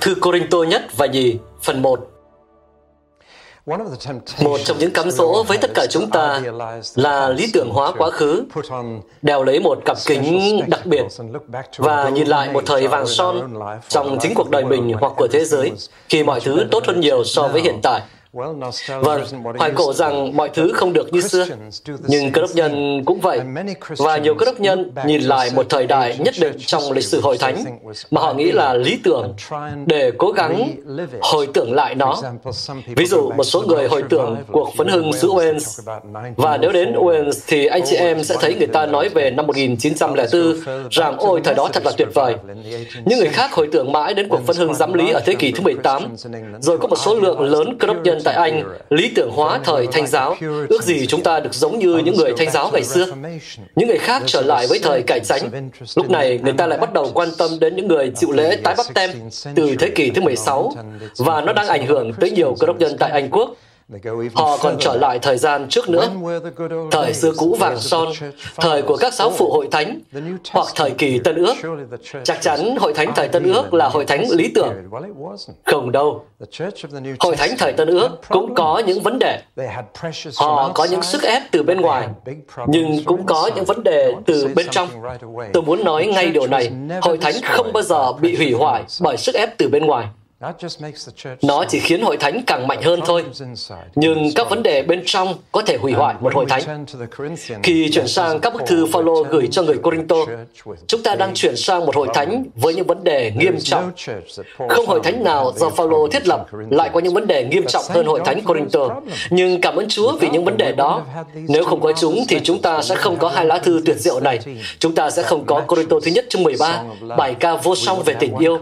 Thư Corinto nhất và nhì, phần 1 một trong những cám dỗ với tất cả chúng ta là lý tưởng hóa quá khứ, đeo lấy một cặp kính đặc biệt và nhìn lại một thời vàng son trong chính cuộc đời mình hoặc của thế giới khi mọi thứ tốt hơn nhiều so với hiện tại. Vâng, hoài cổ rằng mọi thứ không được như xưa, nhưng cơ đốc nhân cũng vậy. Và nhiều cơ đốc nhân nhìn lại một thời đại nhất định trong lịch sử hội thánh mà họ nghĩ là lý tưởng để cố gắng hồi tưởng lại nó. Ví dụ, một số người hồi tưởng cuộc phấn hưng xứ Wales. Và nếu đến Wales thì anh chị em sẽ thấy người ta nói về năm 1904 rằng ôi thời đó thật là tuyệt vời. Những người khác hồi tưởng mãi đến cuộc phấn hưng giám lý ở thế kỷ thứ 18. Rồi có một số lượng lớn cơ đốc nhân tại Anh lý tưởng hóa thời thanh giáo, ước gì chúng ta được giống như những người thanh giáo ngày xưa. Những người khác trở lại với thời cải chánh. Lúc này, người ta lại bắt đầu quan tâm đến những người chịu lễ tái bắp tem từ thế kỷ thứ 16, và nó đang ảnh hưởng tới nhiều cơ đốc nhân tại Anh Quốc Họ còn trở lại thời gian trước nữa, thời xưa cũ vàng son, thời của các giáo phụ hội thánh, hoặc thời kỳ Tân ước. Chắc chắn hội thánh thời Tân ước là hội thánh lý tưởng. Không đâu. Hội thánh thời Tân ước cũng có những vấn đề. Họ có những sức ép từ bên ngoài, nhưng cũng có những vấn đề từ bên trong. Tôi muốn nói ngay điều này, hội thánh không bao giờ bị hủy hoại bởi sức ép từ bên ngoài. Nó chỉ khiến hội thánh càng mạnh hơn thôi. Nhưng các vấn đề bên trong có thể hủy hoại một hội thánh. Khi chuyển sang các bức thư Phaolô gửi cho người Corinto, chúng ta đang chuyển sang một hội thánh với những vấn đề nghiêm trọng. Không hội thánh nào do Phaolô thiết lập lại có những vấn đề nghiêm trọng hơn hội thánh Corinto. Nhưng cảm ơn Chúa vì những vấn đề đó. Nếu không có chúng thì chúng ta sẽ không có hai lá thư tuyệt diệu này. Chúng ta sẽ không có Corinto thứ nhất chương 13, bài ca vô song về tình yêu.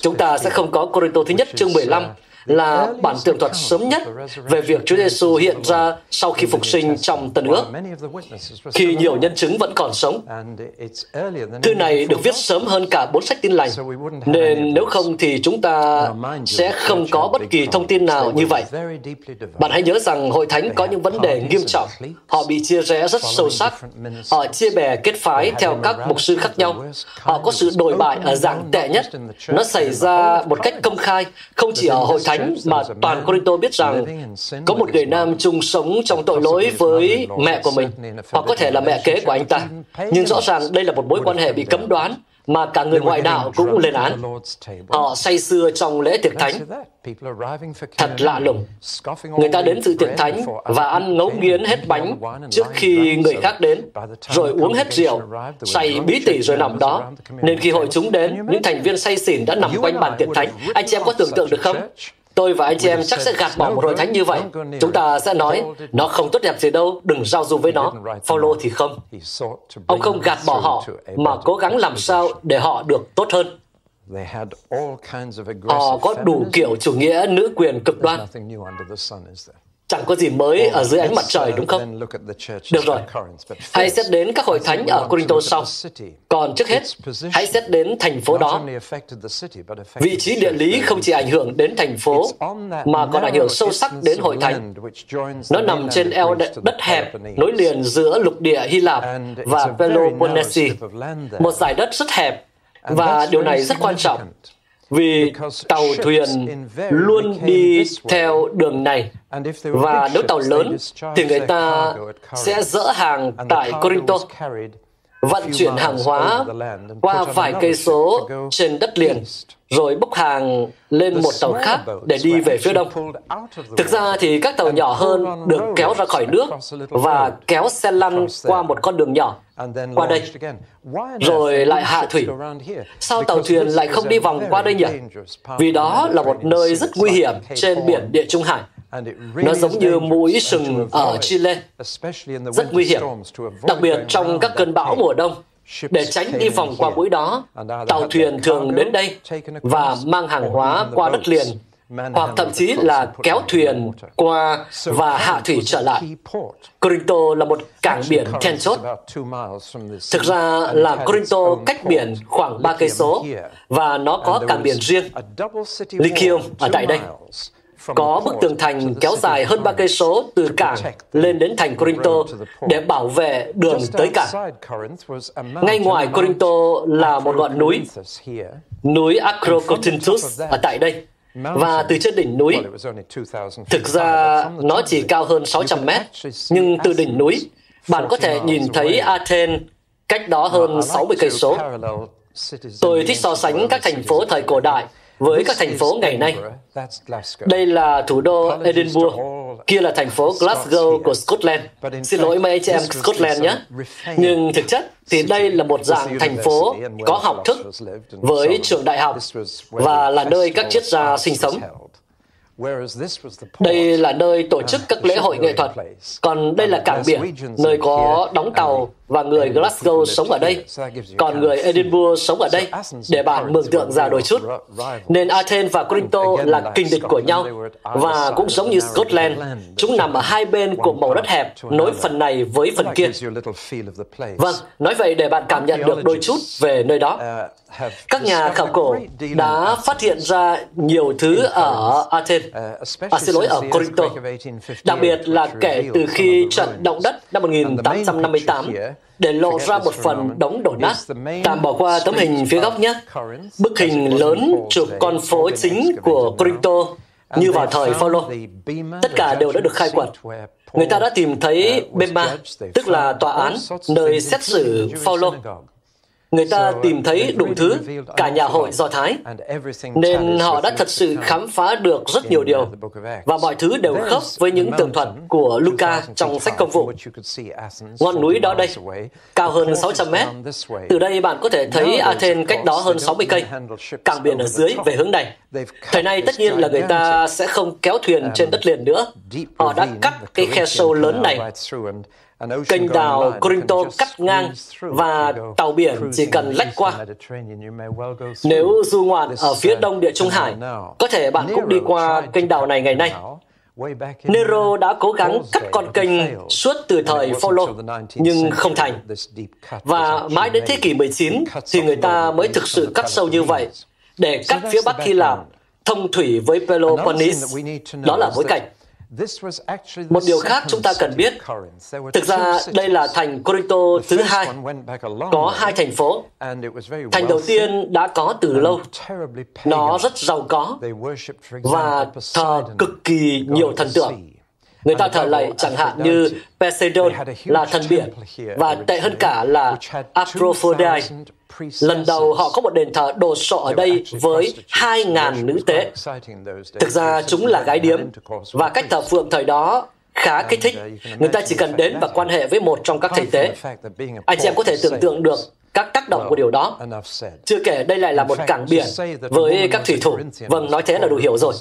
Chúng ta sẽ không có Corinto thứ nhất chương 15 là bản tường thuật sớm nhất về việc Chúa Giêsu hiện ra sau khi phục sinh trong Tân ước, khi nhiều nhân chứng vẫn còn sống. Thư này được viết sớm hơn cả bốn sách tin lành, nên nếu không thì chúng ta sẽ không có bất kỳ thông tin nào như vậy. Bạn hãy nhớ rằng Hội Thánh có những vấn đề nghiêm trọng. Họ bị chia rẽ rất sâu sắc. Họ chia bè kết phái theo các mục sư khác nhau. Họ có sự đổi bại ở dạng tệ nhất. Nó xảy ra một cách công khai, không chỉ ở Hội Thánh thánh mà toàn Corinto biết rằng có một người nam chung sống trong tội lỗi với mẹ của mình, hoặc có thể là mẹ kế của anh ta. Nhưng rõ ràng đây là một mối quan hệ bị cấm đoán, mà cả người ngoại đạo cũng lên án. Họ say sưa trong lễ tiệc thánh. Thật lạ lùng. Người ta đến dự tiệc thánh và ăn ngấu nghiến hết bánh trước khi người khác đến, rồi uống hết rượu, say bí tỉ rồi nằm đó. Nên khi hội chúng đến, những thành viên say xỉn đã nằm quanh bàn tiệc thánh. Anh chị em có tưởng tượng được không? Tôi và anh chị em chắc sẽ gạt bỏ một hội thánh như vậy. Chúng ta sẽ nói, nó không tốt đẹp gì đâu, đừng giao du với nó. Phaolô thì không. Ông không gạt bỏ họ, mà cố gắng làm sao để họ được tốt hơn. Họ có đủ kiểu chủ nghĩa nữ quyền cực đoan. Chẳng có gì mới ở dưới ánh mặt trời đúng không? Được rồi, hãy xét đến các hội thánh ở Corinto sau. Còn trước hết, hãy xét đến thành phố đó. Vị trí địa lý không chỉ ảnh hưởng đến thành phố, mà còn ảnh hưởng sâu sắc đến hội thánh. Nó nằm trên eo đất hẹp nối liền giữa lục địa Hy Lạp và Peloponnese, một giải đất rất hẹp, và điều này rất quan trọng vì tàu thuyền luôn đi theo đường này và nếu tàu lớn thì người ta sẽ dỡ hàng tại Corinto vận chuyển hàng hóa qua vài cây số trên đất liền rồi bốc hàng lên một tàu khác để đi về phía đông. Thực ra thì các tàu nhỏ hơn được kéo ra khỏi nước và kéo xe lăn qua một con đường nhỏ qua đây, rồi lại hạ thủy. Sao tàu thuyền lại không đi vòng qua đây nhỉ? Vì đó là một nơi rất nguy hiểm trên biển Địa Trung Hải. Nó giống như mũi sừng ở Chile, rất nguy hiểm, đặc biệt trong các cơn bão mùa đông. Để tránh đi vòng qua mũi đó, tàu thuyền thường đến đây và mang hàng hóa qua đất liền hoặc thậm chí là kéo thuyền qua và hạ thủy trở lại. Corinto là một cảng biển then chốt. Thực ra là Corinto cách biển khoảng 3 cây số và nó có cảng biển riêng. Lycium ở tại đây có bức tường thành kéo dài hơn ba cây số từ cảng lên đến thành Corinto để bảo vệ đường tới cảng. Ngay ngoài Corinto là một ngọn núi, núi Acrocotintus ở tại đây. Và từ trên đỉnh núi, thực ra nó chỉ cao hơn 600 mét, nhưng từ đỉnh núi, bạn có thể nhìn thấy Athens cách đó hơn 60 cây số. Tôi thích so sánh các thành phố thời cổ đại với các thành phố ngày nay. Đây là thủ đô Edinburgh, kia là thành phố Glasgow của Scotland. Xin lỗi mấy anh chị em Scotland nhé. Nhưng thực chất thì đây là một dạng thành phố có học thức với trường đại học và là nơi các triết gia sinh sống. Đây là nơi tổ chức các lễ hội nghệ thuật, còn đây là cảng biển, nơi có đóng tàu và người Glasgow sống ở đây, còn người Edinburgh sống ở đây, để bạn mường tượng ra đôi chút. Nên Athens và Corinto là kinh địch của nhau, và cũng giống như Scotland, chúng nằm ở hai bên của màu đất hẹp, nối phần này với phần kia. Vâng, nói vậy để bạn cảm nhận được đôi chút về nơi đó. Các nhà khảo cổ đã phát hiện ra nhiều thứ ở Athens, à, xin lỗi, ở Corinto, đặc biệt là kể từ khi trận động đất năm 1858 để lộ ra một phần đống đổ nát. Tạm bỏ qua tấm hình phía góc nhé. Bức hình lớn chụp con phố chính của Corinto như vào thời Phaolô. Tất cả đều đã được khai quật. Người ta đã tìm thấy Bema, tức là tòa án, nơi xét xử Phaolô người ta tìm thấy đủ thứ, cả nhà hội Do Thái, nên họ đã thật sự khám phá được rất nhiều điều, và mọi thứ đều khớp với những tường thuật của Luca trong sách công vụ. Ngọn núi đó đây, cao hơn 600 mét. Từ đây bạn có thể thấy Athens cách đó hơn 60 cây, cảng biển ở dưới về hướng này. Thời nay tất nhiên là người ta sẽ không kéo thuyền trên đất liền nữa. Họ đã cắt cái khe sâu lớn này Kênh đào Corinto cắt ngang và tàu biển chỉ cần lách qua. Nếu du ngoạn ở phía đông địa Trung Hải, có thể bạn cũng đi qua kênh đào này ngày nay. Nero đã cố gắng cắt con kênh suốt từ thời Phaolô, nhưng không thành. Và mãi đến thế kỷ 19 thì người ta mới thực sự cắt sâu như vậy để cắt phía Bắc Hy Lạp thông thủy với Peloponnese. Đó là bối cảnh. Một điều khác chúng ta cần biết, thực ra đây là thành Corinto thứ hai, có hai thành phố. Thành đầu tiên đã có từ lâu, nó rất giàu có và thờ cực kỳ nhiều thần tượng. Người ta thờ lạy chẳng hạn như Poseidon là thần biển và tệ hơn cả là Aphrodite Lần đầu họ có một đền thờ đồ sộ ở đây với 2.000 nữ tế. Thực ra chúng là gái điếm và cách thờ phượng thời đó khá kích thích. Người ta chỉ cần đến và quan hệ với một trong các thầy tế. Anh chị em có thể tưởng tượng được các tác động của điều đó. Chưa kể đây lại là một cảng biển với các thủy thủ. Vâng, nói thế là đủ hiểu rồi.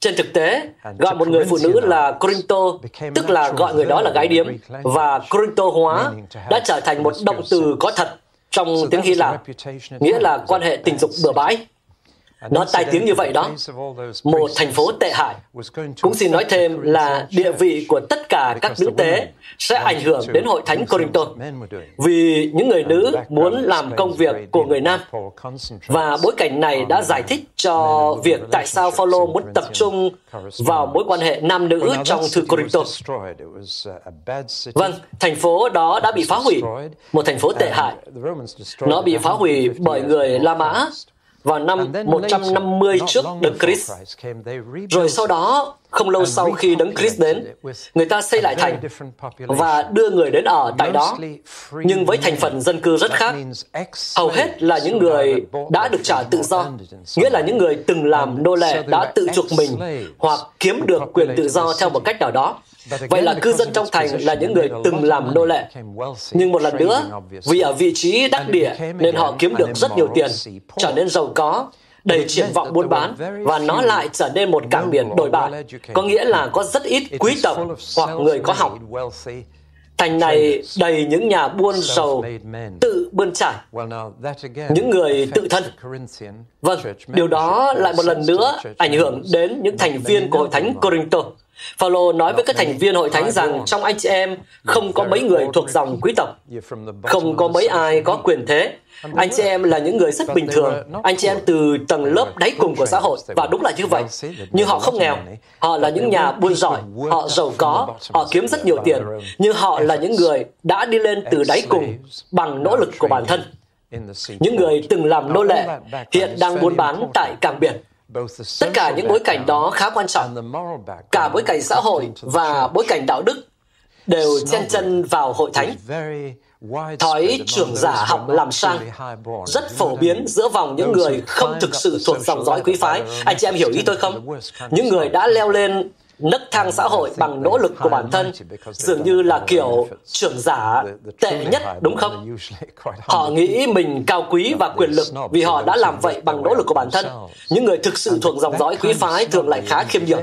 Trên thực tế, gọi một người phụ nữ là Corinto, tức là gọi người đó là gái điếm, và Corinto hóa đã trở thành một động từ có thật trong tiếng Hy Lạp, nghĩa là quan hệ tình dục bừa bãi. Nó tai tiếng như vậy đó. Một thành phố tệ hại. Cũng xin nói thêm là địa vị của tất cả các nữ tế sẽ ảnh hưởng đến hội thánh Corinto. Vì những người nữ muốn làm công việc của người nam. Và bối cảnh này đã giải thích cho việc tại sao Phaolô muốn tập trung vào mối quan hệ nam nữ trong thư Corinto. Vâng, thành phố đó đã bị phá hủy, một thành phố tệ hại. Nó bị phá hủy bởi người La Mã vào năm 150 trước Đấng Christ. Rồi sau đó, không lâu sau khi Đấng Christ đến, người ta xây lại thành và đưa người đến ở tại đó, nhưng với thành phần dân cư rất khác. Hầu hết là những người đã được trả tự do, nghĩa là những người từng làm nô lệ đã tự chuộc mình hoặc kiếm được quyền tự do theo một cách nào đó. Vậy là cư dân trong thành là những người từng làm nô lệ. Nhưng một lần nữa, vì ở vị trí đắc địa nên họ kiếm được rất nhiều tiền, trở nên giàu có, đầy triển vọng buôn bán và nó lại trở nên một cảng biển đổi bại, có nghĩa là có rất ít quý tộc hoặc người có học. Thành này đầy những nhà buôn giàu tự bươn trải, những người tự thân. Vâng, điều đó lại một lần nữa ảnh hưởng đến những thành viên của Hội Thánh Corinto. Phaolô nói với các thành viên hội thánh rằng trong anh chị em không có mấy người thuộc dòng quý tộc, không có mấy ai có quyền thế. Anh chị em là những người rất bình thường, anh chị em từ tầng lớp đáy cùng của xã hội, và đúng là như vậy. Nhưng họ không nghèo, họ là những nhà buôn giỏi, họ giàu có, họ kiếm rất nhiều tiền, nhưng họ là những người đã đi lên từ đáy cùng bằng nỗ lực của bản thân. Những người từng làm nô lệ, hiện đang buôn bán tại cảng biển, Tất cả những bối cảnh đó khá quan trọng. Cả bối cảnh xã hội và bối cảnh đạo đức đều chen chân vào hội thánh. Thói trưởng giả học làm sang rất phổ biến giữa vòng những người không thực sự thuộc dòng dõi quý phái. Anh chị em hiểu ý tôi không? Những người đã leo lên nấc thang xã hội bằng nỗ lực của bản thân, dường như là kiểu trưởng giả tệ nhất, đúng không? Họ nghĩ mình cao quý và quyền lực vì họ đã làm vậy bằng nỗ lực của bản thân. Những người thực sự thuộc dòng dõi quý phái thường lại khá khiêm nhường.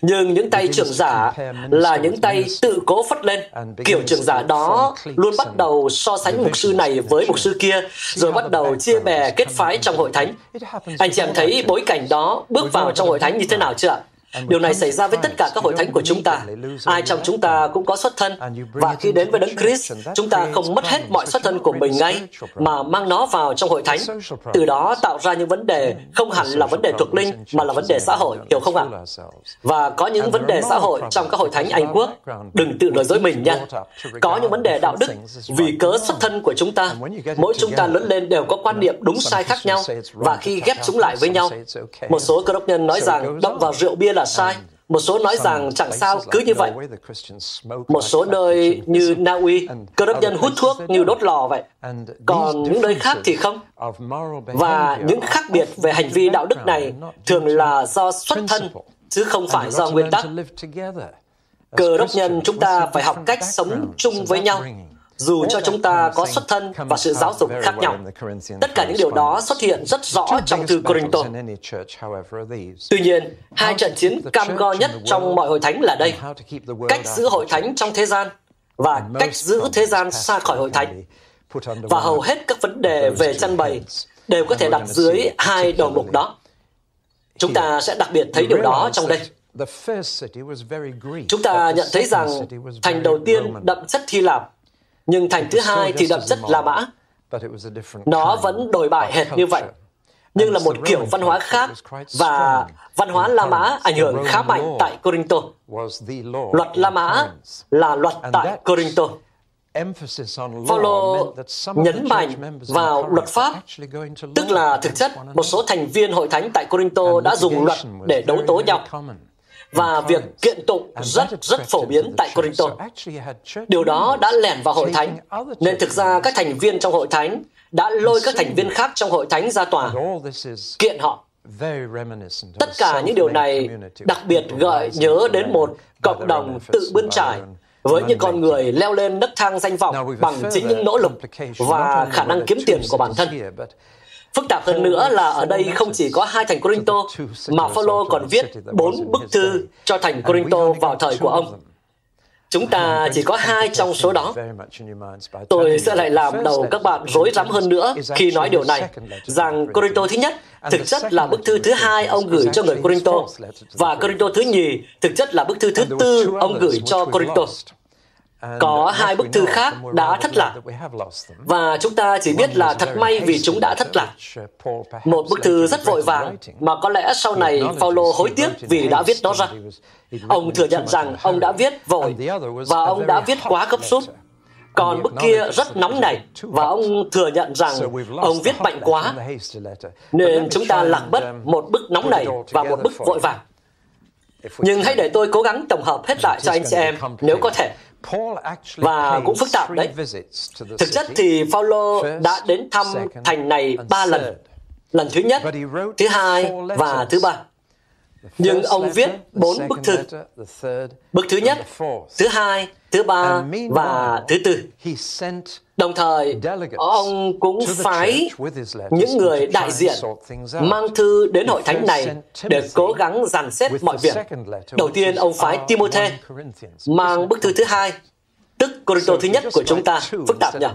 Nhưng những tay trưởng giả là những tay tự cố phất lên. Kiểu trưởng giả đó luôn bắt đầu so sánh mục sư này với mục sư kia, rồi bắt đầu chia bè kết phái trong hội thánh. Anh chị em thấy bối cảnh đó bước vào trong hội thánh như thế nào chưa ạ? Điều này xảy ra với tất cả các hội thánh của chúng ta. Ai trong chúng ta cũng có xuất thân, và khi đến với Đấng Christ, chúng ta không mất hết mọi xuất thân của mình ngay, mà mang nó vào trong hội thánh. Từ đó tạo ra những vấn đề không hẳn là vấn đề thuộc linh, mà là vấn đề xã hội, hiểu không ạ? Và có những vấn đề xã hội trong các hội thánh Anh Quốc. Đừng tự nói dối mình nha. Có những vấn đề đạo đức vì cớ xuất thân của chúng ta. Mỗi chúng ta lớn lên đều có quan niệm đúng sai khác nhau, và khi ghép chúng lại với nhau, một số cơ đốc nhân nói rằng động vào rượu bia là sai. Một số nói rằng chẳng sao, cứ như vậy. Một số nơi như Na Uy, cơ đốc nhân hút thuốc như đốt lò vậy. Còn những nơi khác thì không. Và những khác biệt về hành vi đạo đức này thường là do xuất thân, chứ không phải do nguyên tắc. Cơ đốc nhân chúng ta phải học cách sống chung với nhau dù cho chúng ta có xuất thân và sự giáo dục khác nhau. Tất cả những điều đó xuất hiện rất rõ trong thư Corinto. Tuy nhiên, hai trận chiến cam go nhất trong mọi hội thánh là đây. Cách giữ hội thánh trong thế gian và cách giữ thế gian xa khỏi hội thánh. Và hầu hết các vấn đề về chăn bày đều có thể đặt dưới hai đầu mục đó. Chúng ta sẽ đặc biệt thấy điều đó trong đây. Chúng ta nhận thấy rằng thành đầu tiên đậm chất Hy Lạp nhưng thành thứ hai thì đậm chất La Mã. Nó vẫn đổi bại hệt như vậy, nhưng là một kiểu văn hóa khác và văn hóa La Mã ảnh hưởng khá mạnh tại Corinto. Luật La Mã là luật tại Corinto. Paulo nhấn mạnh vào luật pháp, tức là thực chất một số thành viên hội thánh tại Corinto đã dùng luật để đấu tố nhau và việc kiện tụng rất rất phổ biến tại Corinto. Điều đó đã lẻn vào hội thánh, nên thực ra các thành viên trong hội thánh đã lôi các thành viên khác trong hội thánh ra tòa, kiện họ. Tất cả những điều này đặc biệt gợi nhớ đến một cộng đồng tự bươn trải với những con người leo lên nấc thang danh vọng bằng chính những nỗ lực và khả năng kiếm tiền của bản thân. Phức tạp hơn nữa là ở đây không chỉ có hai thành Corinto, mà Phaolô còn viết bốn bức thư cho thành Corinto vào thời của ông. Chúng ta chỉ có hai trong số đó. Tôi sẽ lại làm đầu các bạn rối rắm hơn nữa khi nói điều này, rằng Corinto thứ nhất thực chất là bức thư thứ hai ông gửi cho người Corinto, và Corinto thứ nhì thực chất là bức thư thứ tư ông gửi cho Corinto. Có hai bức thư khác đã thất lạc, và chúng ta chỉ biết là thật may vì chúng đã thất lạc. Một bức thư rất vội vàng, mà có lẽ sau này Paulo hối tiếc vì đã viết nó ra. Ông thừa nhận rằng ông đã viết vội, và ông đã viết quá gấp rút. Còn bức kia rất nóng nảy, và ông thừa nhận rằng ông viết mạnh quá, nên chúng ta lạc mất một bức nóng nảy và một bức vội vàng. Nhưng hãy để tôi cố gắng tổng hợp hết lại cho anh chị em, nếu có thể và cũng phức tạp đấy. Thực chất thì Phaolô đã đến thăm thành này ba lần. Lần thứ nhất, thứ hai và thứ ba. Nhưng ông viết bốn bức thư. Bức thứ nhất, thứ hai, thứ ba và thứ tư. Đồng thời, ông cũng phái những người đại diện mang thư đến hội thánh này để cố gắng dàn xếp mọi việc. Đầu tiên, ông phái Timothy mang bức thư thứ hai, tức Corinto thứ nhất của chúng ta phức tạp nhỉ?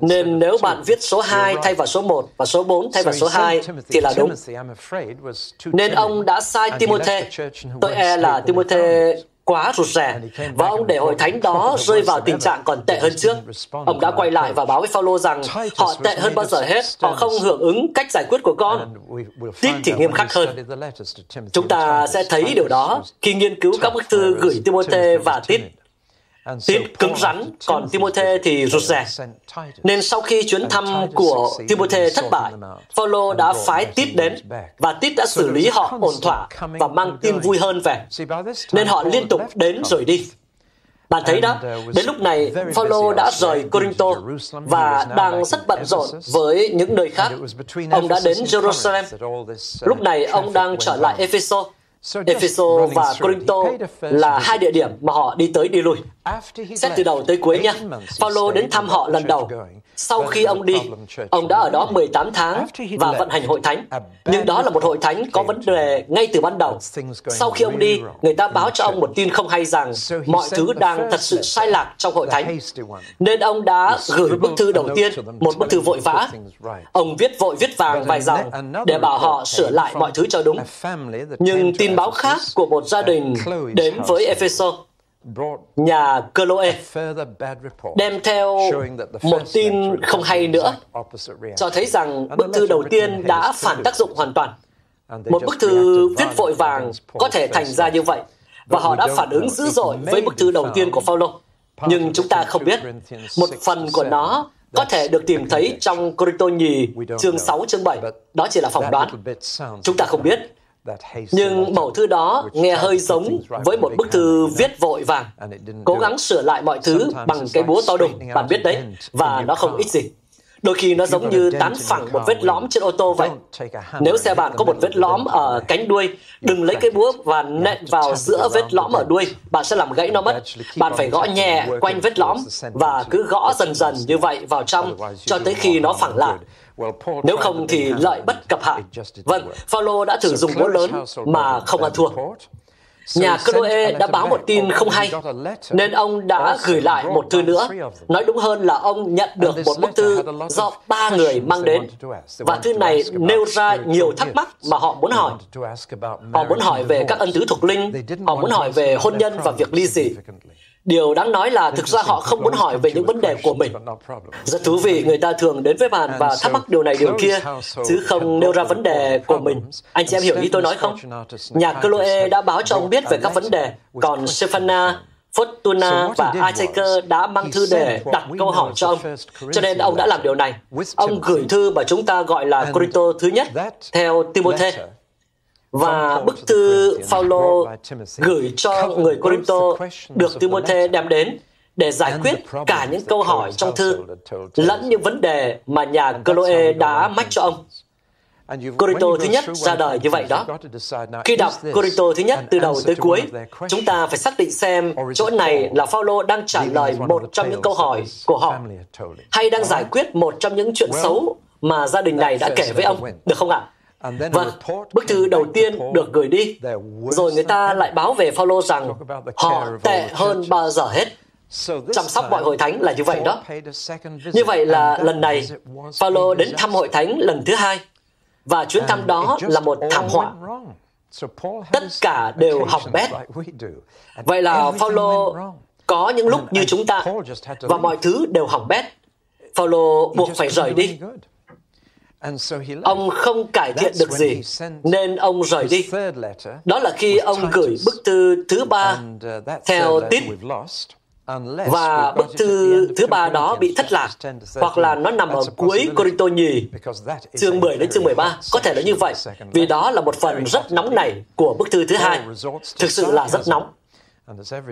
Nên nếu bạn viết số 2 thay vào số 1 và số 4 thay vào số 2 thì là đúng. Nên ông đã sai Timothy. Tôi e là Timothy quá rụt rè và ông để hội thánh đó rơi vào tình trạng còn tệ hơn trước. Ông đã quay lại và báo với Phaolô rằng họ tệ hơn bao giờ hết, họ không hưởng ứng cách giải quyết của con. Tít thì nghiêm khắc hơn. Chúng ta sẽ thấy điều đó khi nghiên cứu các bức thư gửi Timothy và Tít Tít cứng rắn, còn Timothy thì rụt rè. Nên sau khi chuyến thăm của Timothy thất bại, Phaolô đã phái Tít đến và Tít đã xử lý họ ổn thỏa và mang tin vui hơn về. Nên họ liên tục đến rồi đi. Bạn thấy đó, đến lúc này, Phaolô đã rời Corinto và đang rất bận rộn với những nơi khác. Ông đã đến Jerusalem. Lúc này, ông đang trở lại Ephesus Epheso và Corinto là hai địa điểm mà họ đi tới đi lui. Xét từ đầu tới cuối nhé. Paulo đến thăm họ lần đầu. Sau khi ông đi, ông đã ở đó 18 tháng và vận hành hội thánh. Nhưng đó là một hội thánh có vấn đề ngay từ ban đầu. Sau khi ông đi, người ta báo cho ông một tin không hay rằng mọi thứ đang thật sự sai lạc trong hội thánh. Nên ông đã gửi bức thư đầu tiên, một bức thư vội vã. Ông viết vội viết vàng vài dòng để bảo họ sửa lại mọi thứ cho đúng. Nhưng tin báo khác của một gia đình đến với Ephesus nhà Chloe đem theo một tin không hay nữa, cho thấy rằng bức thư đầu tiên đã phản tác dụng hoàn toàn. Một bức thư viết vội vàng có thể thành ra như vậy, và họ đã phản ứng dữ dội với bức thư đầu tiên của Phaolô. Nhưng chúng ta không biết, một phần của nó có thể được tìm thấy trong Corinto nhì chương 6 chương 7. Đó chỉ là phỏng đoán. Chúng ta không biết, nhưng mẫu thư đó nghe hơi giống với một bức thư viết vội vàng, cố gắng sửa lại mọi thứ bằng cái búa to đùng, bạn biết đấy, và nó không ích gì. Đôi khi nó giống như tán phẳng một vết lõm trên ô tô vậy. Nếu xe bạn có một vết lõm ở cánh đuôi, đừng lấy cái búa và nện vào giữa vết lõm ở đuôi, bạn sẽ làm gãy nó mất. Bạn phải gõ nhẹ quanh vết lõm và cứ gõ dần dần như vậy vào trong cho tới khi nó phẳng lại. Nếu không thì lợi bất cập hại. Vâng, Phaolô đã thử dùng búa lớn mà không ăn thua. Nhà Chloe đã báo một tin không hay, nên ông đã gửi lại một thư nữa. Nói đúng hơn là ông nhận được một bức thư do ba người mang đến. Và thư này nêu ra nhiều thắc mắc mà họ muốn hỏi. Họ muốn hỏi về các ân tứ thuộc linh, họ muốn hỏi về hôn nhân và việc ly dị. Điều đáng nói là thực ra họ không muốn hỏi về những vấn đề của mình. Rất thú vị, người ta thường đến với bạn và thắc mắc điều này điều kia, chứ không nêu ra vấn đề của mình. Anh chị em hiểu ý tôi nói không? Nhà Chloe đã báo cho ông biết về các vấn đề, còn Stephana, Fortuna và Achaker đã mang thư để đặt câu hỏi cho ông. Cho nên ông đã làm điều này. Ông gửi thư mà chúng ta gọi là Corinto thứ nhất theo Timothy và bức thư Phaolô gửi cho người Corinto được Timothy đem đến để giải quyết cả những câu hỏi trong thư lẫn những vấn đề mà nhà Chloe đã mách cho ông. Corinto thứ nhất ra đời như vậy đó. Khi đọc Corinto thứ nhất từ đầu tới cuối, chúng ta phải xác định xem chỗ này là Phaolô đang trả lời một trong những câu hỏi của họ, hay đang giải quyết một trong những chuyện xấu mà gia đình này đã kể với ông, được không ạ? Vâng, bức thư đầu tiên được gửi đi, rồi người ta lại báo về Phaolô rằng họ tệ hơn bao giờ hết. Chăm sóc mọi hội thánh là như vậy đó. Như vậy là lần này, Phaolô đến thăm hội thánh lần thứ hai, và chuyến thăm đó là một thảm họa. Tất cả đều hỏng bét. Vậy là Phaolô có những lúc như chúng ta, và mọi thứ đều hỏng bét. Phaolô buộc phải rời đi. Ông không cải thiện được gì, nên ông rời đi. Đó là khi ông gửi bức thư thứ ba uh, theo tít và bức thư thứ ba đó bị thất lạc, hoặc là nó nằm ở cuối Corinto nhì, chương 10 đến chương 13. Có thể là như vậy, vì đó là một phần rất nóng nảy của bức thư thứ hai. Thực sự là rất nóng.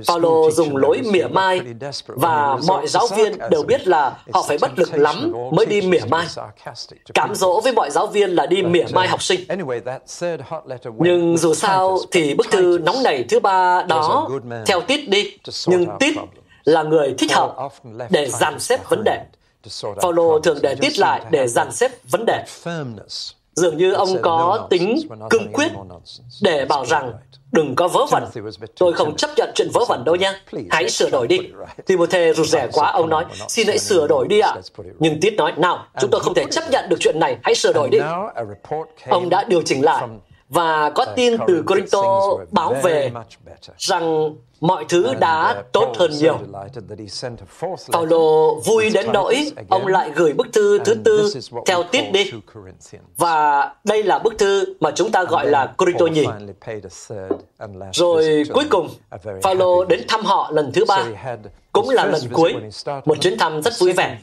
Paulo dùng lối mỉa mai và mọi giáo viên đều biết là họ phải bất lực lắm mới đi mỉa mai. Cám dỗ với mọi giáo viên là đi mỉa mai học sinh. Nhưng dù sao thì bức thư nóng nảy thứ ba đó theo Tít đi, nhưng Tít là người thích hợp để dàn xếp vấn đề. Paulo thường để Tít lại để dàn xếp vấn đề. Dường như ông có tính cương quyết để bảo rằng đừng có vớ vẩn. Tôi không chấp nhận chuyện vớ vẩn đâu nha. Hãy sửa đổi đi. Timothy rụt rẻ quá, ông nói, xin hãy sửa đổi đi ạ. À. Nhưng Tít nói, nào, chúng tôi không thể chấp nhận được chuyện này, hãy sửa đổi đi. Ông đã điều chỉnh lại và có tin từ Corinto báo về rằng mọi thứ đã tốt hơn nhiều. Paulo vui đến nỗi ông lại gửi bức thư thứ tư theo tiết đi. Và đây là bức thư mà chúng ta gọi là Corinto nhì. Rồi cuối cùng, Paulo đến thăm họ lần thứ ba, cũng là lần cuối, một chuyến thăm rất vui vẻ.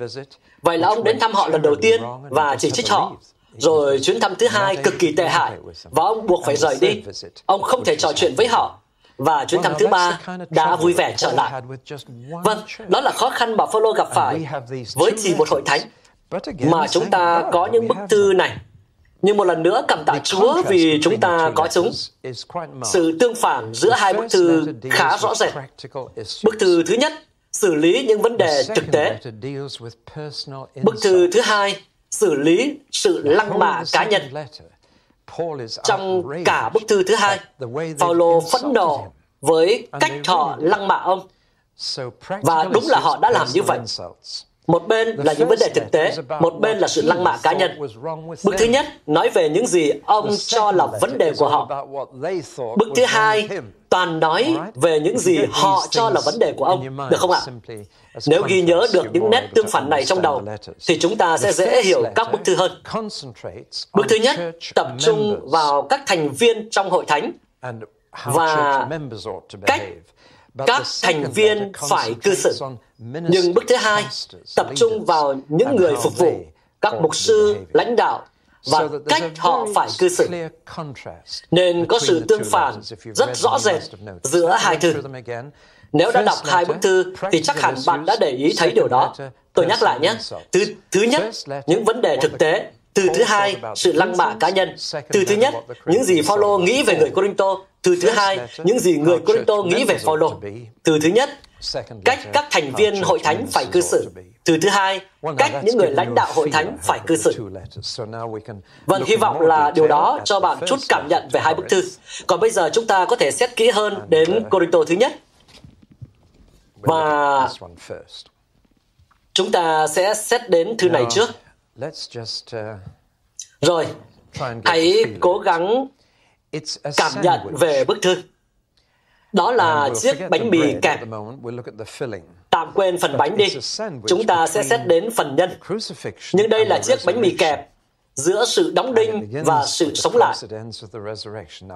Vậy là ông đến thăm họ lần đầu tiên và chỉ trích họ rồi chuyến thăm thứ hai cực kỳ tệ hại và ông buộc phải rời đi. Ông không thể trò chuyện với họ. Và chuyến thăm thứ ba đã vui vẻ trở lại. Vâng, đó là khó khăn mà Phaolô gặp phải với chỉ một hội thánh mà chúng ta có những bức thư này. Nhưng một lần nữa cảm tạ Chúa vì chúng ta có chúng. Sự tương phản giữa hai bức thư khá rõ rệt. Bức thư thứ nhất xử lý những vấn đề thực tế. Bức thư thứ hai xử lý sự lăng mạ cá nhân. Trong cả bức thư thứ hai, Paulo phẫn nộ với cách họ lăng mạ ông. Và đúng là họ đã làm như vậy. Một bên là những vấn đề thực tế, một bên là sự lăng mạ cá nhân. Bức thứ nhất nói về những gì ông cho là vấn đề của họ. Bức thứ hai toàn nói về những gì họ cho là vấn đề của ông, được không ạ? Nếu ghi nhớ được những nét tương phản này trong đầu, thì chúng ta sẽ dễ hiểu các bức thư hơn. Bức thứ nhất tập trung vào các thành viên trong hội thánh và cách các thành viên phải cư xử. Nhưng bức thứ hai tập trung vào những người phục vụ, các mục sư, lãnh đạo và cách họ phải cư xử. Nên có sự tương phản rất rõ rệt giữa hai thư. Nếu đã đọc hai bức thư thì chắc hẳn bạn đã để ý thấy điều đó. Tôi nhắc lại nhé. Thứ, thứ nhất, những vấn đề thực tế. Từ thứ hai, sự lăng mạ cá nhân. Từ thứ nhất, những gì Phaolô nghĩ về người Corinto. Từ thứ hai, những gì người Corinto nghĩ về Phaolô. Từ thứ nhất, cách các thành viên hội thánh phải cư xử. Từ thứ hai, cách những người lãnh đạo hội thánh phải cư xử. Vâng, hy vọng là điều đó cho bạn chút cảm nhận về hai bức thư. Còn bây giờ chúng ta có thể xét kỹ hơn đến Corinto thứ nhất. Và chúng ta sẽ xét đến thư này trước. Rồi, hãy cố gắng cảm nhận về bức thư. Đó là chiếc bánh mì kẹp. Tạm quên phần bánh đi. Chúng ta sẽ xét đến phần nhân. Nhưng đây là chiếc bánh mì kẹp giữa sự đóng đinh và sự sống lại.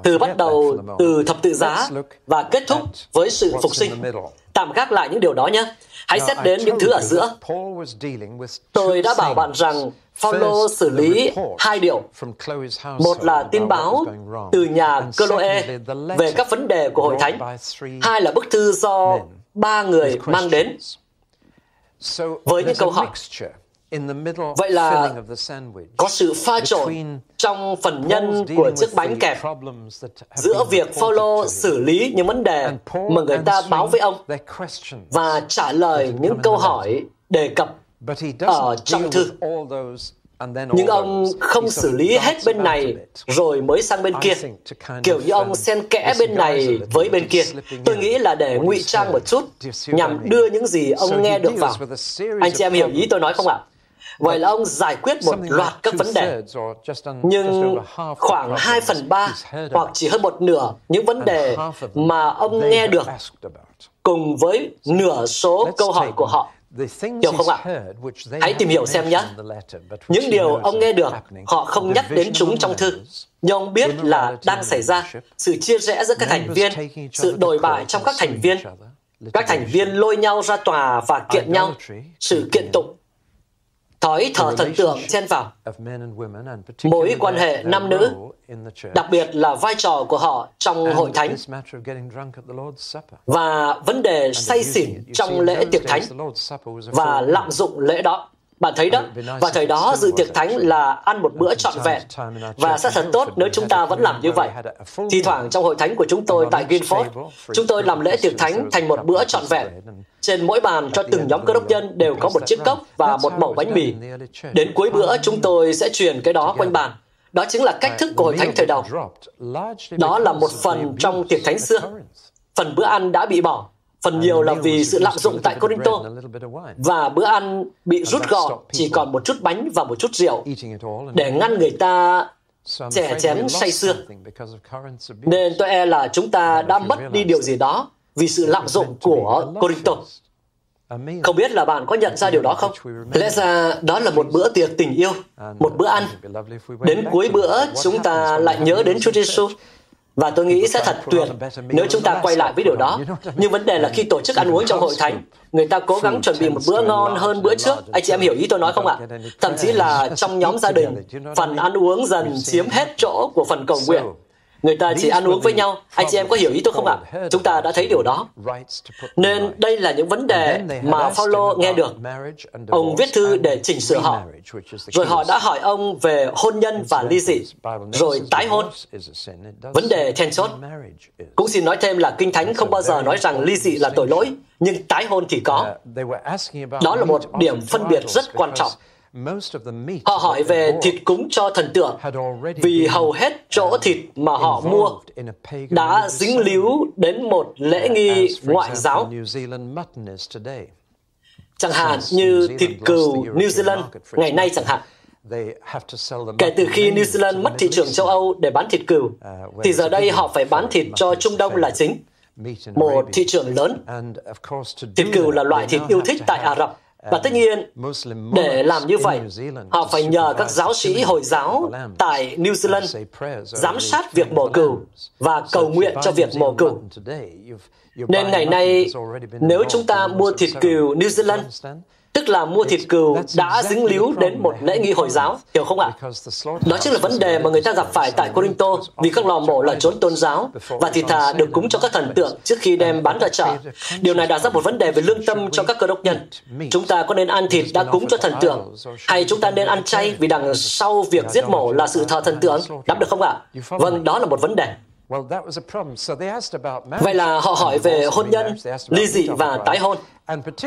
Từ bắt đầu từ thập tự giá và kết thúc với sự phục sinh. Tạm gác lại những điều đó nhé. Hãy xét đến những thứ ở giữa. Tôi đã bảo bạn rằng Phaolô xử lý hai điều. Một là tin báo từ nhà Cloe về các vấn đề của hội thánh. Hai là bức thư do ba người mang đến với những câu hỏi. Vậy là có sự pha trộn trong phần nhân của chiếc bánh kẹp giữa việc Phaolô xử lý những vấn đề mà người ta báo với ông và trả lời những câu hỏi đề cập ở trong thư. Nhưng ông không xử lý hết bên này rồi mới sang bên kia. Kiểu như ông xen kẽ bên này với bên kia. Tôi nghĩ là để ngụy trang một chút nhằm đưa những gì ông nghe được vào. Anh chị em hiểu ý tôi nói không ạ? Vậy là ông giải quyết một loạt các vấn đề. Nhưng khoảng 2 phần 3 hoặc chỉ hơn một nửa những vấn đề mà ông nghe được cùng với nửa số câu hỏi của họ Hiểu không ạ? Hãy tìm hiểu xem nhé. Những điều ông nghe được, họ không nhắc đến chúng trong thư. Nhưng ông biết là đang xảy ra sự chia rẽ giữa các thành viên, sự đồi bại trong các thành viên. Các thành viên lôi nhau ra tòa và kiện nhau, sự kiện tụng thói thờ thần tượng chen vào. mối quan hệ nam nữ đặc biệt là vai trò của họ trong hội thánh. và vấn đề say xỉn trong lễ tiệc thánh và lạm dụng lễ đó bạn thấy đó, và thời đó dự tiệc thánh là ăn một bữa trọn vẹn và sẽ thật tốt nếu chúng ta vẫn làm như vậy. Thì thoảng trong hội thánh của chúng tôi tại Guildford, chúng tôi làm lễ tiệc thánh thành một bữa trọn vẹn. Trên mỗi bàn cho từng nhóm cơ đốc nhân đều có một chiếc cốc và một mẩu bánh mì. Đến cuối bữa chúng tôi sẽ truyền cái đó quanh bàn. Đó chính là cách thức của Hội Thánh thời đầu. Đó là một phần trong tiệc thánh xưa. Phần bữa ăn đã bị bỏ, phần nhiều là vì sự lạm dụng tại Corinto và bữa ăn bị rút gọn chỉ còn một chút bánh và một chút rượu để ngăn người ta trẻ chén say sưa. Nên tôi e là chúng ta đã mất đi điều gì đó vì sự lạm dụng của Corinto. Không biết là bạn có nhận ra điều đó không? Lẽ ra đó là một bữa tiệc tình yêu, một bữa ăn. Đến cuối bữa, chúng ta lại nhớ đến Chúa Giêsu và tôi nghĩ sẽ thật tuyệt nếu chúng ta quay lại với điều đó. Nhưng vấn đề là khi tổ chức ăn uống trong hội thánh, người ta cố gắng chuẩn bị một bữa ngon hơn bữa trước. Anh chị em hiểu ý tôi nói không ạ? Thậm chí là trong nhóm gia đình, phần ăn uống dần chiếm hết chỗ của phần cầu nguyện. Người ta chỉ ăn uống với nhau. Anh chị em có hiểu ý tôi không ạ? Chúng ta đã thấy điều đó. Nên đây là những vấn đề mà Phaolô nghe được. Ông viết thư để chỉnh sửa họ. Rồi họ đã hỏi ông về hôn nhân và ly dị, rồi tái hôn. Vấn đề then chốt. Cũng xin nói thêm là Kinh Thánh không bao giờ nói rằng ly dị là tội lỗi, nhưng tái hôn thì có. Đó là một điểm phân biệt rất quan trọng. Họ hỏi về thịt cúng cho thần tượng vì hầu hết chỗ thịt mà họ mua đã dính líu đến một lễ nghi ngoại giáo. Chẳng hạn như thịt cừu New Zealand ngày nay chẳng hạn. Kể từ khi New Zealand mất thị trường châu Âu để bán thịt cừu, thì giờ đây họ phải bán thịt cho Trung Đông là chính, một thị trường lớn. Thịt cừu là loại thịt yêu thích tại Ả Rập, và tất nhiên, để làm như vậy, họ phải nhờ các giáo sĩ Hồi giáo tại New Zealand giám sát việc mổ cừu và cầu nguyện cho việc mổ cừu. Nên ngày nay, nếu chúng ta mua thịt cừu New Zealand, tức là mua thịt cừu đã dính líu đến một lễ nghi Hồi giáo, hiểu không ạ? Đó chính là vấn đề mà người ta gặp phải tại Corinto vì các lò mổ là chốn tôn giáo và thịt thà được cúng cho các thần tượng trước khi đem bán ra chợ. Điều này đặt ra một vấn đề về lương tâm cho các cơ đốc nhân. Chúng ta có nên ăn thịt đã cúng cho thần tượng hay chúng ta nên ăn chay vì đằng sau việc giết mổ là sự thờ thần tượng? Nắm được không ạ? Vâng, đó là một vấn đề. Vậy là họ hỏi về hôn nhân, ly dị và tái hôn.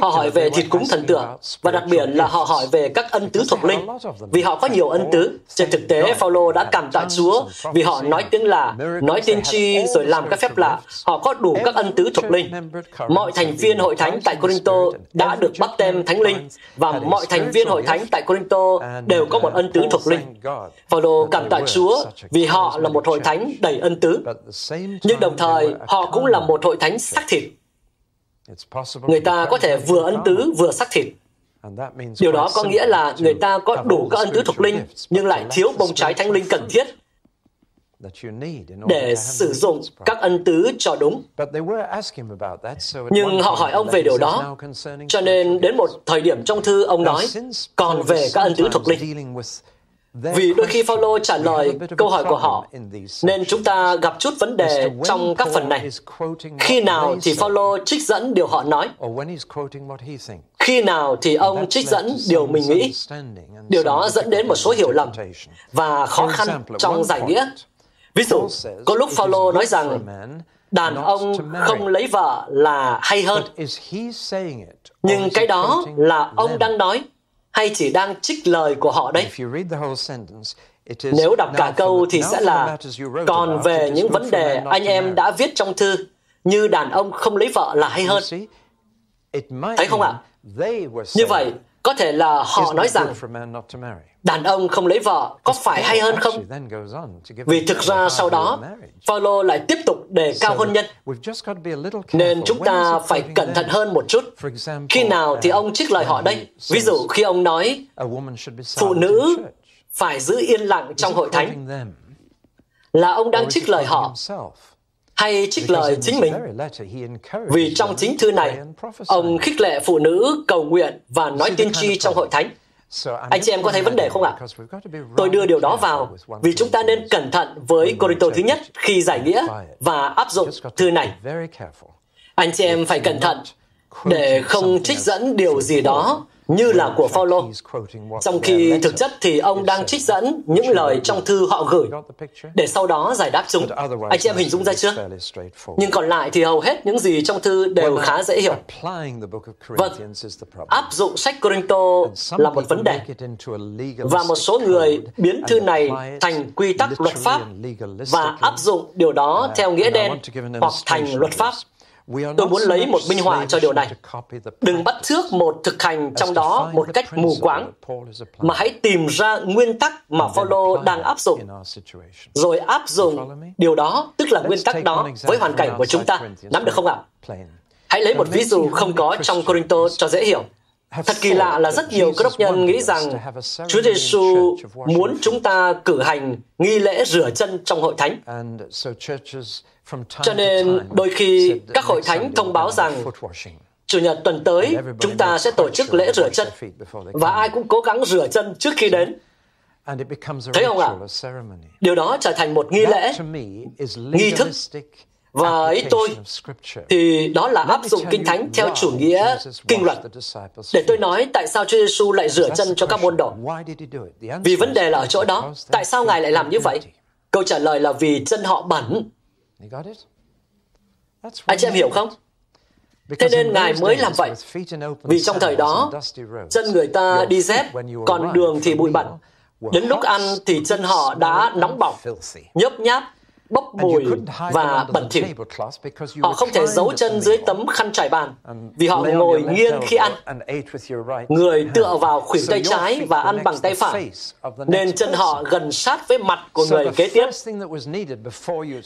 Họ hỏi về thịt cúng thần tượng và đặc biệt là họ hỏi về các ân tứ thuộc linh vì họ có nhiều ân tứ. Trên thực tế, Phaolô đã cảm tạ Chúa vì họ nói tiếng là, nói tiên tri rồi làm các phép lạ. Họ có đủ các ân tứ thuộc linh. Mọi thành viên hội thánh tại Corinto đã được bắp tem thánh linh và mọi thành viên hội thánh tại Corinto đều có một ân tứ thuộc linh. Phaolô cảm tạ Chúa vì họ là một hội thánh đầy ân tứ. Nhưng đồng thời, họ cũng là một hội thánh xác thịt Người ta có thể vừa ân tứ vừa sắc thịt. Điều đó có nghĩa là người ta có đủ các ân tứ thuộc linh, nhưng lại thiếu bông trái thánh linh cần thiết để sử dụng các ân tứ cho đúng. Nhưng họ hỏi ông về điều đó, cho nên đến một thời điểm trong thư ông nói, còn về các ân tứ thuộc linh. Vì đôi khi Phaolô trả lời câu hỏi của họ, nên chúng ta gặp chút vấn đề trong các phần này. Khi nào thì Phaolô trích dẫn điều họ nói? Khi nào thì ông trích dẫn điều mình nghĩ? Điều đó dẫn đến một số hiểu lầm và khó khăn trong giải nghĩa. Ví dụ, có lúc Phaolô nói rằng đàn ông không lấy vợ là hay hơn. Nhưng cái đó là ông đang nói hay chỉ đang trích lời của họ đấy? Nếu đọc cả câu thì sẽ là còn về những vấn đề anh em đã viết trong thư như đàn ông không lấy vợ là hay hơn. Thấy không ạ? Như vậy, có thể là họ nói rằng đàn ông không lấy vợ có phải hay hơn không? Vì thực ra sau đó, Phaolô lại tiếp tục đề cao hôn nhân. Nên chúng ta phải cẩn thận hơn một chút. Khi nào thì ông trích lời họ đây? Ví dụ khi ông nói phụ nữ phải giữ yên lặng trong hội thánh? là ông đang trích lời họ hay trích lời chính mình. Vì trong chính thư này, ông khích lệ phụ nữ cầu nguyện và nói tiên tri trong hội thánh. Anh chị em có thấy vấn đề không ạ? Tôi đưa điều đó vào vì chúng ta nên cẩn thận với Corinto thứ nhất khi giải nghĩa và áp dụng thư này. Anh chị em phải cẩn thận để không trích dẫn điều gì đó như là của Phaolô. Trong khi thực chất thì ông đang trích dẫn những lời trong thư họ gửi để sau đó giải đáp chúng. Anh chị em hình dung ra chưa? Nhưng còn lại thì hầu hết những gì trong thư đều khá dễ hiểu. Vâng, áp dụng sách Corinto là một vấn đề. Và một số người biến thư này thành quy tắc luật pháp và áp dụng điều đó theo nghĩa đen hoặc thành luật pháp. Tôi muốn lấy một minh họa cho điều này. Đừng bắt chước một thực hành trong đó một cách mù quáng, mà hãy tìm ra nguyên tắc mà Phaolô đang áp dụng, rồi áp dụng điều đó, tức là nguyên tắc đó, với hoàn cảnh của chúng ta. Nắm được không ạ? Hãy lấy một ví dụ không có trong Corinto cho dễ hiểu. Thật kỳ lạ là rất nhiều cơ đốc nhân nghĩ rằng Chúa Giêsu muốn chúng ta cử hành nghi lễ rửa chân trong hội thánh. Cho nên đôi khi các hội thánh thông báo rằng Chủ nhật tuần tới, chúng ta sẽ tổ chức lễ rửa chân và ai cũng cố gắng rửa chân trước khi đến. Thấy không ạ? Điều đó trở thành một nghi lễ, nghi thức và ý tôi thì đó là áp dụng kinh thánh theo chủ nghĩa kinh luật. Để tôi nói tại sao Chúa Giêsu lại rửa chân cho các môn đồ. Vì vấn đề là ở chỗ đó. Tại sao Ngài lại làm như vậy? Câu trả lời là vì chân họ bẩn. Anh chị em hiểu không? Thế nên Ngài mới làm vậy. Vì trong thời đó, chân người ta đi dép, còn đường thì bụi bẩn. Đến lúc ăn thì chân họ đã nóng bỏng, nhớp nháp, bốc mùi và bẩn thỉu. Họ không thể giấu chân dưới tấm khăn trải bàn vì họ ngồi nghiêng khi ăn. Người tựa vào khuỷu tay trái và ăn bằng tay phải, nên chân họ gần sát với mặt của người kế tiếp.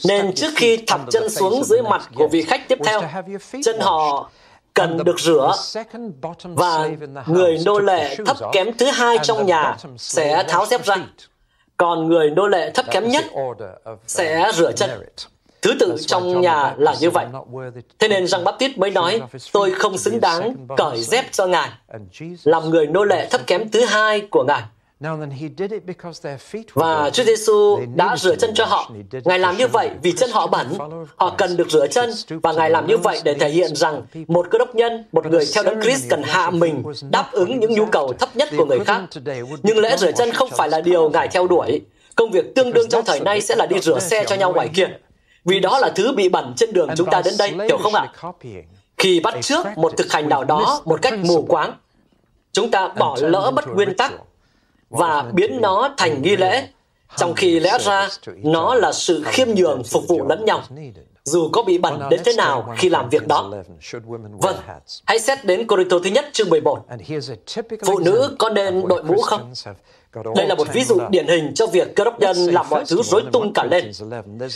Nên trước khi thọc chân xuống dưới mặt của vị khách tiếp theo, chân họ cần được rửa và người nô lệ thấp kém thứ hai trong nhà sẽ tháo dép ra còn người nô lệ thấp kém nhất sẽ rửa chân. Thứ tự trong nhà là như vậy. Thế nên Giăng Baptist mới nói, tôi không xứng đáng cởi dép cho Ngài, làm người nô lệ thấp kém thứ hai của Ngài. Và Chúa Giêsu đã rửa chân cho họ. Ngài làm như vậy vì chân họ bẩn. Họ cần được rửa chân và Ngài làm như vậy để thể hiện rằng một cơ đốc nhân, một người theo đấng Christ cần hạ mình đáp ứng những nhu cầu thấp nhất của người khác. Nhưng lễ rửa chân không phải là điều Ngài theo đuổi. Công việc tương đương trong thời nay sẽ là đi rửa xe cho nhau ngoài kia. Vì đó là thứ bị bẩn trên đường chúng ta đến đây, hiểu không ạ? Khi bắt trước một thực hành nào đó một cách mù quáng, chúng ta bỏ lỡ mất nguyên tắc và biến nó thành nghi lễ, trong khi lẽ ra nó là sự khiêm nhường phục vụ lẫn nhau, dù có bị bẩn đến thế nào khi làm việc đó. Vâng, hãy xét đến Corinto thứ nhất chương 11. Phụ nữ có nên đội mũ không? Đây là một ví dụ điển hình cho việc cơ đốc nhân làm mọi thứ rối tung cả lên.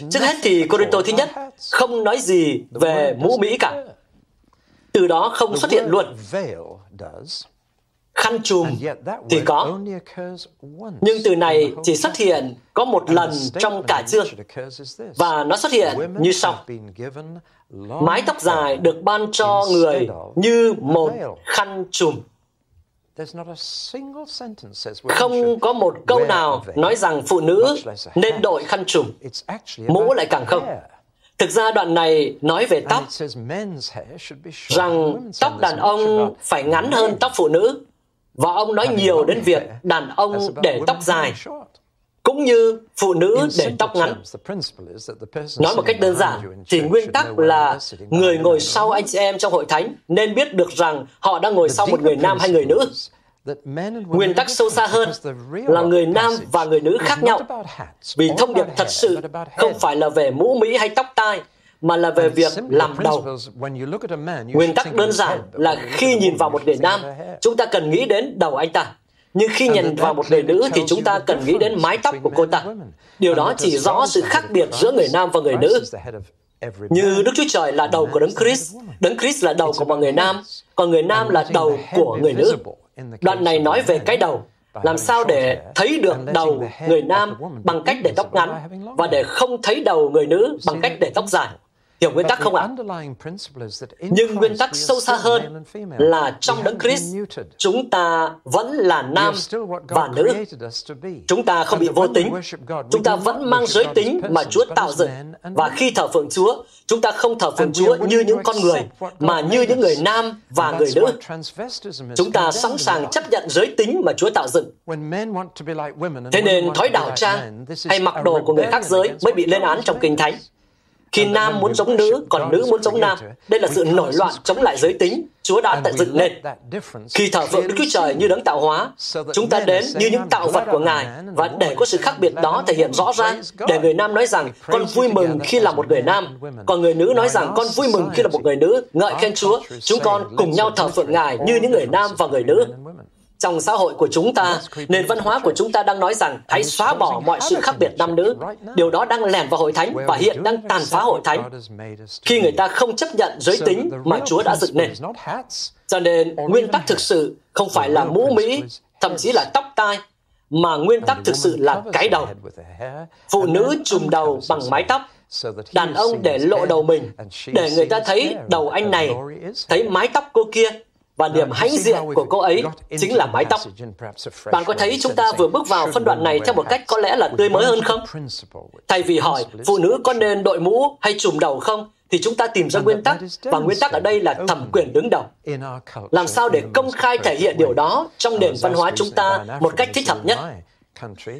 Trước hết thì Corinto thứ nhất không nói gì về mũ Mỹ cả. Từ đó không xuất hiện luôn khăn trùm thì có. Nhưng từ này chỉ xuất hiện có một lần trong cả chương. Và nó xuất hiện như sau. Mái tóc dài được ban cho người như một khăn trùm. Không có một câu nào nói rằng phụ nữ nên đội khăn trùm. Mũ lại càng không. Thực ra đoạn này nói về tóc, rằng tóc đàn ông phải ngắn hơn tóc phụ nữ. Và ông nói nhiều đến việc đàn ông để tóc dài, cũng như phụ nữ để tóc ngắn. Nói một cách đơn giản, thì nguyên tắc là người ngồi sau anh chị em trong hội thánh nên biết được rằng họ đang ngồi sau một người nam hay người nữ. Nguyên tắc sâu xa hơn là người nam và người nữ khác nhau. Vì thông điệp thật sự không phải là về mũ Mỹ hay tóc tai, mà là về việc làm đầu. Nguyên tắc đơn giản là khi nhìn vào một người nam, chúng ta cần nghĩ đến đầu anh ta. Nhưng khi nhìn vào một người nữ thì chúng ta cần nghĩ đến mái tóc của cô ta. Điều đó chỉ rõ sự khác biệt giữa người nam và người nữ. Như Đức Chúa Trời là đầu của Đấng Christ, Đấng Christ là đầu của mọi người nam, còn người nam là đầu của người nữ. Đoạn này nói về cái đầu, làm sao để thấy được đầu người nam bằng cách để tóc ngắn và để không thấy đầu người nữ bằng cách để tóc dài. Hiểu nguyên tắc không ạ? Nhưng nguyên tắc sâu xa hơn là trong đấng Christ, chúng ta vẫn là nam và nữ. Chúng ta không bị vô tính. Chúng ta vẫn mang giới tính mà Chúa tạo dựng. Và khi thờ phượng Chúa, chúng ta không thờ phượng Chúa như những con người, mà như những người nam và người nữ. Chúng ta sẵn sàng chấp nhận giới tính mà Chúa tạo dựng. Thế nên thói đảo trang hay mặc đồ của người khác giới mới bị lên án trong Kinh Thánh. Khi nam muốn giống nữ, còn nữ muốn giống nam, đây là sự nổi loạn chống lại giới tính. Chúa đã tạo dựng nên. Khi thờ phượng Đức Chúa Trời như đấng tạo hóa, chúng ta đến như những tạo vật của Ngài. và để có sự khác biệt đó thể hiện rõ ràng, để người nam nói rằng con vui mừng khi là một người nam, còn người nữ nói rằng con vui mừng khi là một người nữ, ngợi khen Chúa, chúng con cùng nhau thờ phượng Ngài như những người nam và người nữ. Trong xã hội của chúng ta, nền văn hóa của chúng ta đang nói rằng hãy xóa bỏ mọi sự khác biệt nam nữ. Điều đó đang lèn vào hội thánh và hiện đang tàn phá hội thánh. Khi người ta không chấp nhận giới tính mà Chúa đã dựng nên. Cho nên, nguyên tắc thực sự không phải là mũ Mỹ, thậm chí là tóc tai, mà nguyên tắc thực sự là cái đầu. Phụ nữ trùm đầu bằng mái tóc, đàn ông để lộ đầu mình, để người ta thấy đầu anh này, thấy mái tóc cô kia, và điểm hãnh diện của cô ấy chính là mái tóc. Bạn có thấy chúng ta vừa bước vào phân đoạn này theo một cách có lẽ là tươi mới hơn không? Thay vì hỏi phụ nữ có nên đội mũ hay trùm đầu không, thì chúng ta tìm ra nguyên tắc, và nguyên tắc ở đây là thẩm quyền đứng đầu. Làm sao để công khai thể hiện điều đó trong nền văn hóa chúng ta một cách thích hợp nhất?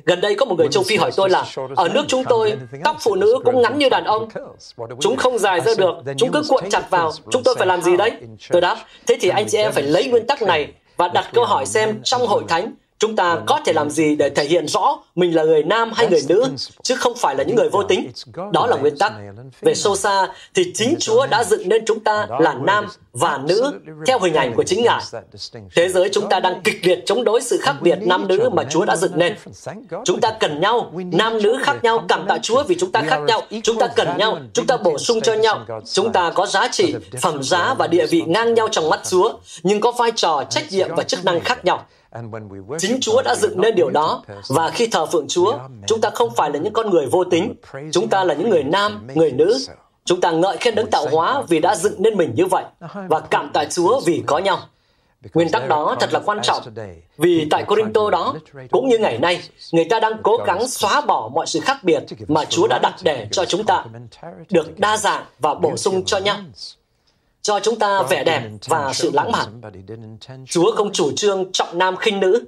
Gần đây có một người châu Phi hỏi tôi là ở nước chúng tôi, tóc phụ nữ cũng ngắn như đàn ông. Chúng không dài ra được, chúng cứ cuộn chặt vào. Chúng tôi phải làm gì đấy? Tôi đáp, thế thì anh chị em phải lấy nguyên tắc này và đặt câu hỏi xem trong hội thánh chúng ta có thể làm gì để thể hiện rõ mình là người nam hay người nữ, chứ không phải là những người vô tính. Đó là nguyên tắc. Về sâu xa, thì chính Chúa đã dựng nên chúng ta là nam và nữ theo hình ảnh của chính Ngài. Thế giới chúng ta đang kịch liệt chống đối sự khác biệt nam nữ mà Chúa đã dựng nên. Chúng ta cần nhau, nam nữ khác nhau, cảm tạ Chúa vì chúng ta khác nhau. Chúng ta cần nhau, chúng ta bổ sung cho nhau. Chúng ta có giá trị, phẩm giá và địa vị ngang nhau trong mắt Chúa, nhưng có vai trò, trách nhiệm và chức năng khác nhau. Chính Chúa đã dựng nên điều đó, và khi thờ phượng Chúa, chúng ta không phải là những con người vô tính, chúng ta là những người nam, người nữ. Chúng ta ngợi khen đấng tạo hóa vì đã dựng nên mình như vậy, và cảm tạ Chúa vì có nhau. Nguyên tắc đó thật là quan trọng, vì tại Corinto đó, cũng như ngày nay, người ta đang cố gắng xóa bỏ mọi sự khác biệt mà Chúa đã đặt để cho chúng ta, được đa dạng và bổ sung cho nhau cho chúng ta vẻ đẹp và sự lãng mạn. Chúa không chủ trương trọng nam khinh nữ,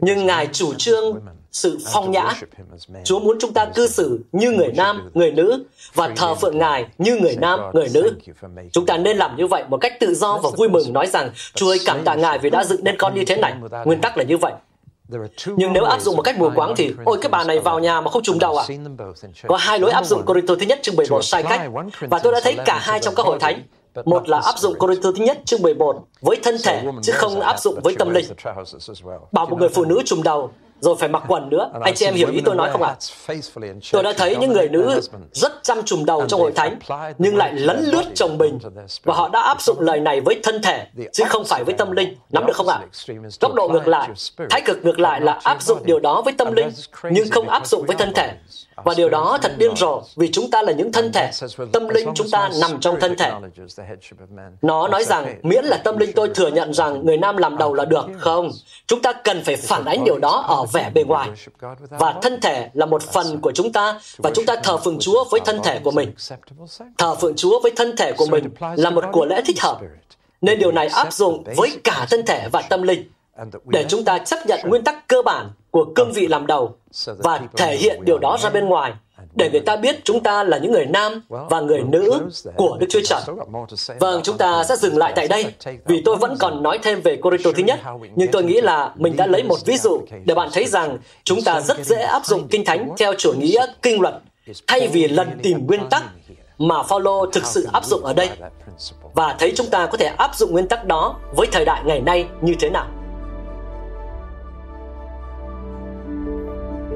nhưng Ngài chủ trương sự phong nhã. Chúa muốn chúng ta cư xử như người nam, người nữ và thờ phượng Ngài như người nam, người nữ. Chúng ta nên làm như vậy một cách tự do và vui mừng nói rằng Chúa ơi cảm tạ Ngài vì đã dựng nên con như thế này. Nguyên tắc là như vậy. Nhưng nếu áp dụng một cách mù quáng thì, ôi cái bà này vào nhà mà không trùng đầu à? Có hai lối áp dụng Corinto thứ nhất chương 11 sai cách, và tôi đã thấy cả hai trong các hội thánh. Một là áp dụng Corinto thứ nhất chương 11 với thân thể, chứ không áp dụng với tâm linh. Bảo một người phụ nữ trùng đầu, rồi phải mặc quần nữa. Anh chị em hiểu ý tôi nói không ạ? À? Tôi đã thấy những người nữ rất chăm trùm đầu trong hội thánh, nhưng lại lấn lướt chồng mình, và họ đã áp dụng lời này với thân thể, chứ không phải với tâm linh. Nắm được không ạ? À? Góc độ ngược lại, thái cực ngược lại là áp dụng điều đó với tâm linh, nhưng không áp dụng với thân thể. Và điều đó thật điên rồ vì chúng ta là những thân thể. Tâm linh chúng ta nằm trong thân thể. Nó nói rằng miễn là tâm linh tôi thừa nhận rằng người nam làm đầu là được. Không, chúng ta cần phải phản ánh điều đó ở vẻ bề ngoài. Và thân thể là một phần của chúng ta và chúng ta thờ phượng Chúa với thân thể của mình. Thờ phượng Chúa với thân thể của mình là một của lễ thích hợp. Nên điều này áp dụng với cả thân thể và tâm linh để chúng ta chấp nhận nguyên tắc cơ bản của cương vị làm đầu và thể hiện điều đó ra bên ngoài để người ta biết chúng ta là những người nam và người nữ của Đức Chúa Trời. Vâng, chúng ta sẽ dừng lại tại đây vì tôi vẫn còn nói thêm về Corinto thứ nhất, nhưng tôi nghĩ là mình đã lấy một ví dụ để bạn thấy rằng chúng ta rất dễ áp dụng Kinh Thánh theo chủ nghĩa kinh luật thay vì lần tìm nguyên tắc mà Phaolô thực sự áp dụng ở đây? và thấy chúng ta có thể áp dụng nguyên tắc đó với thời đại ngày nay như thế nào.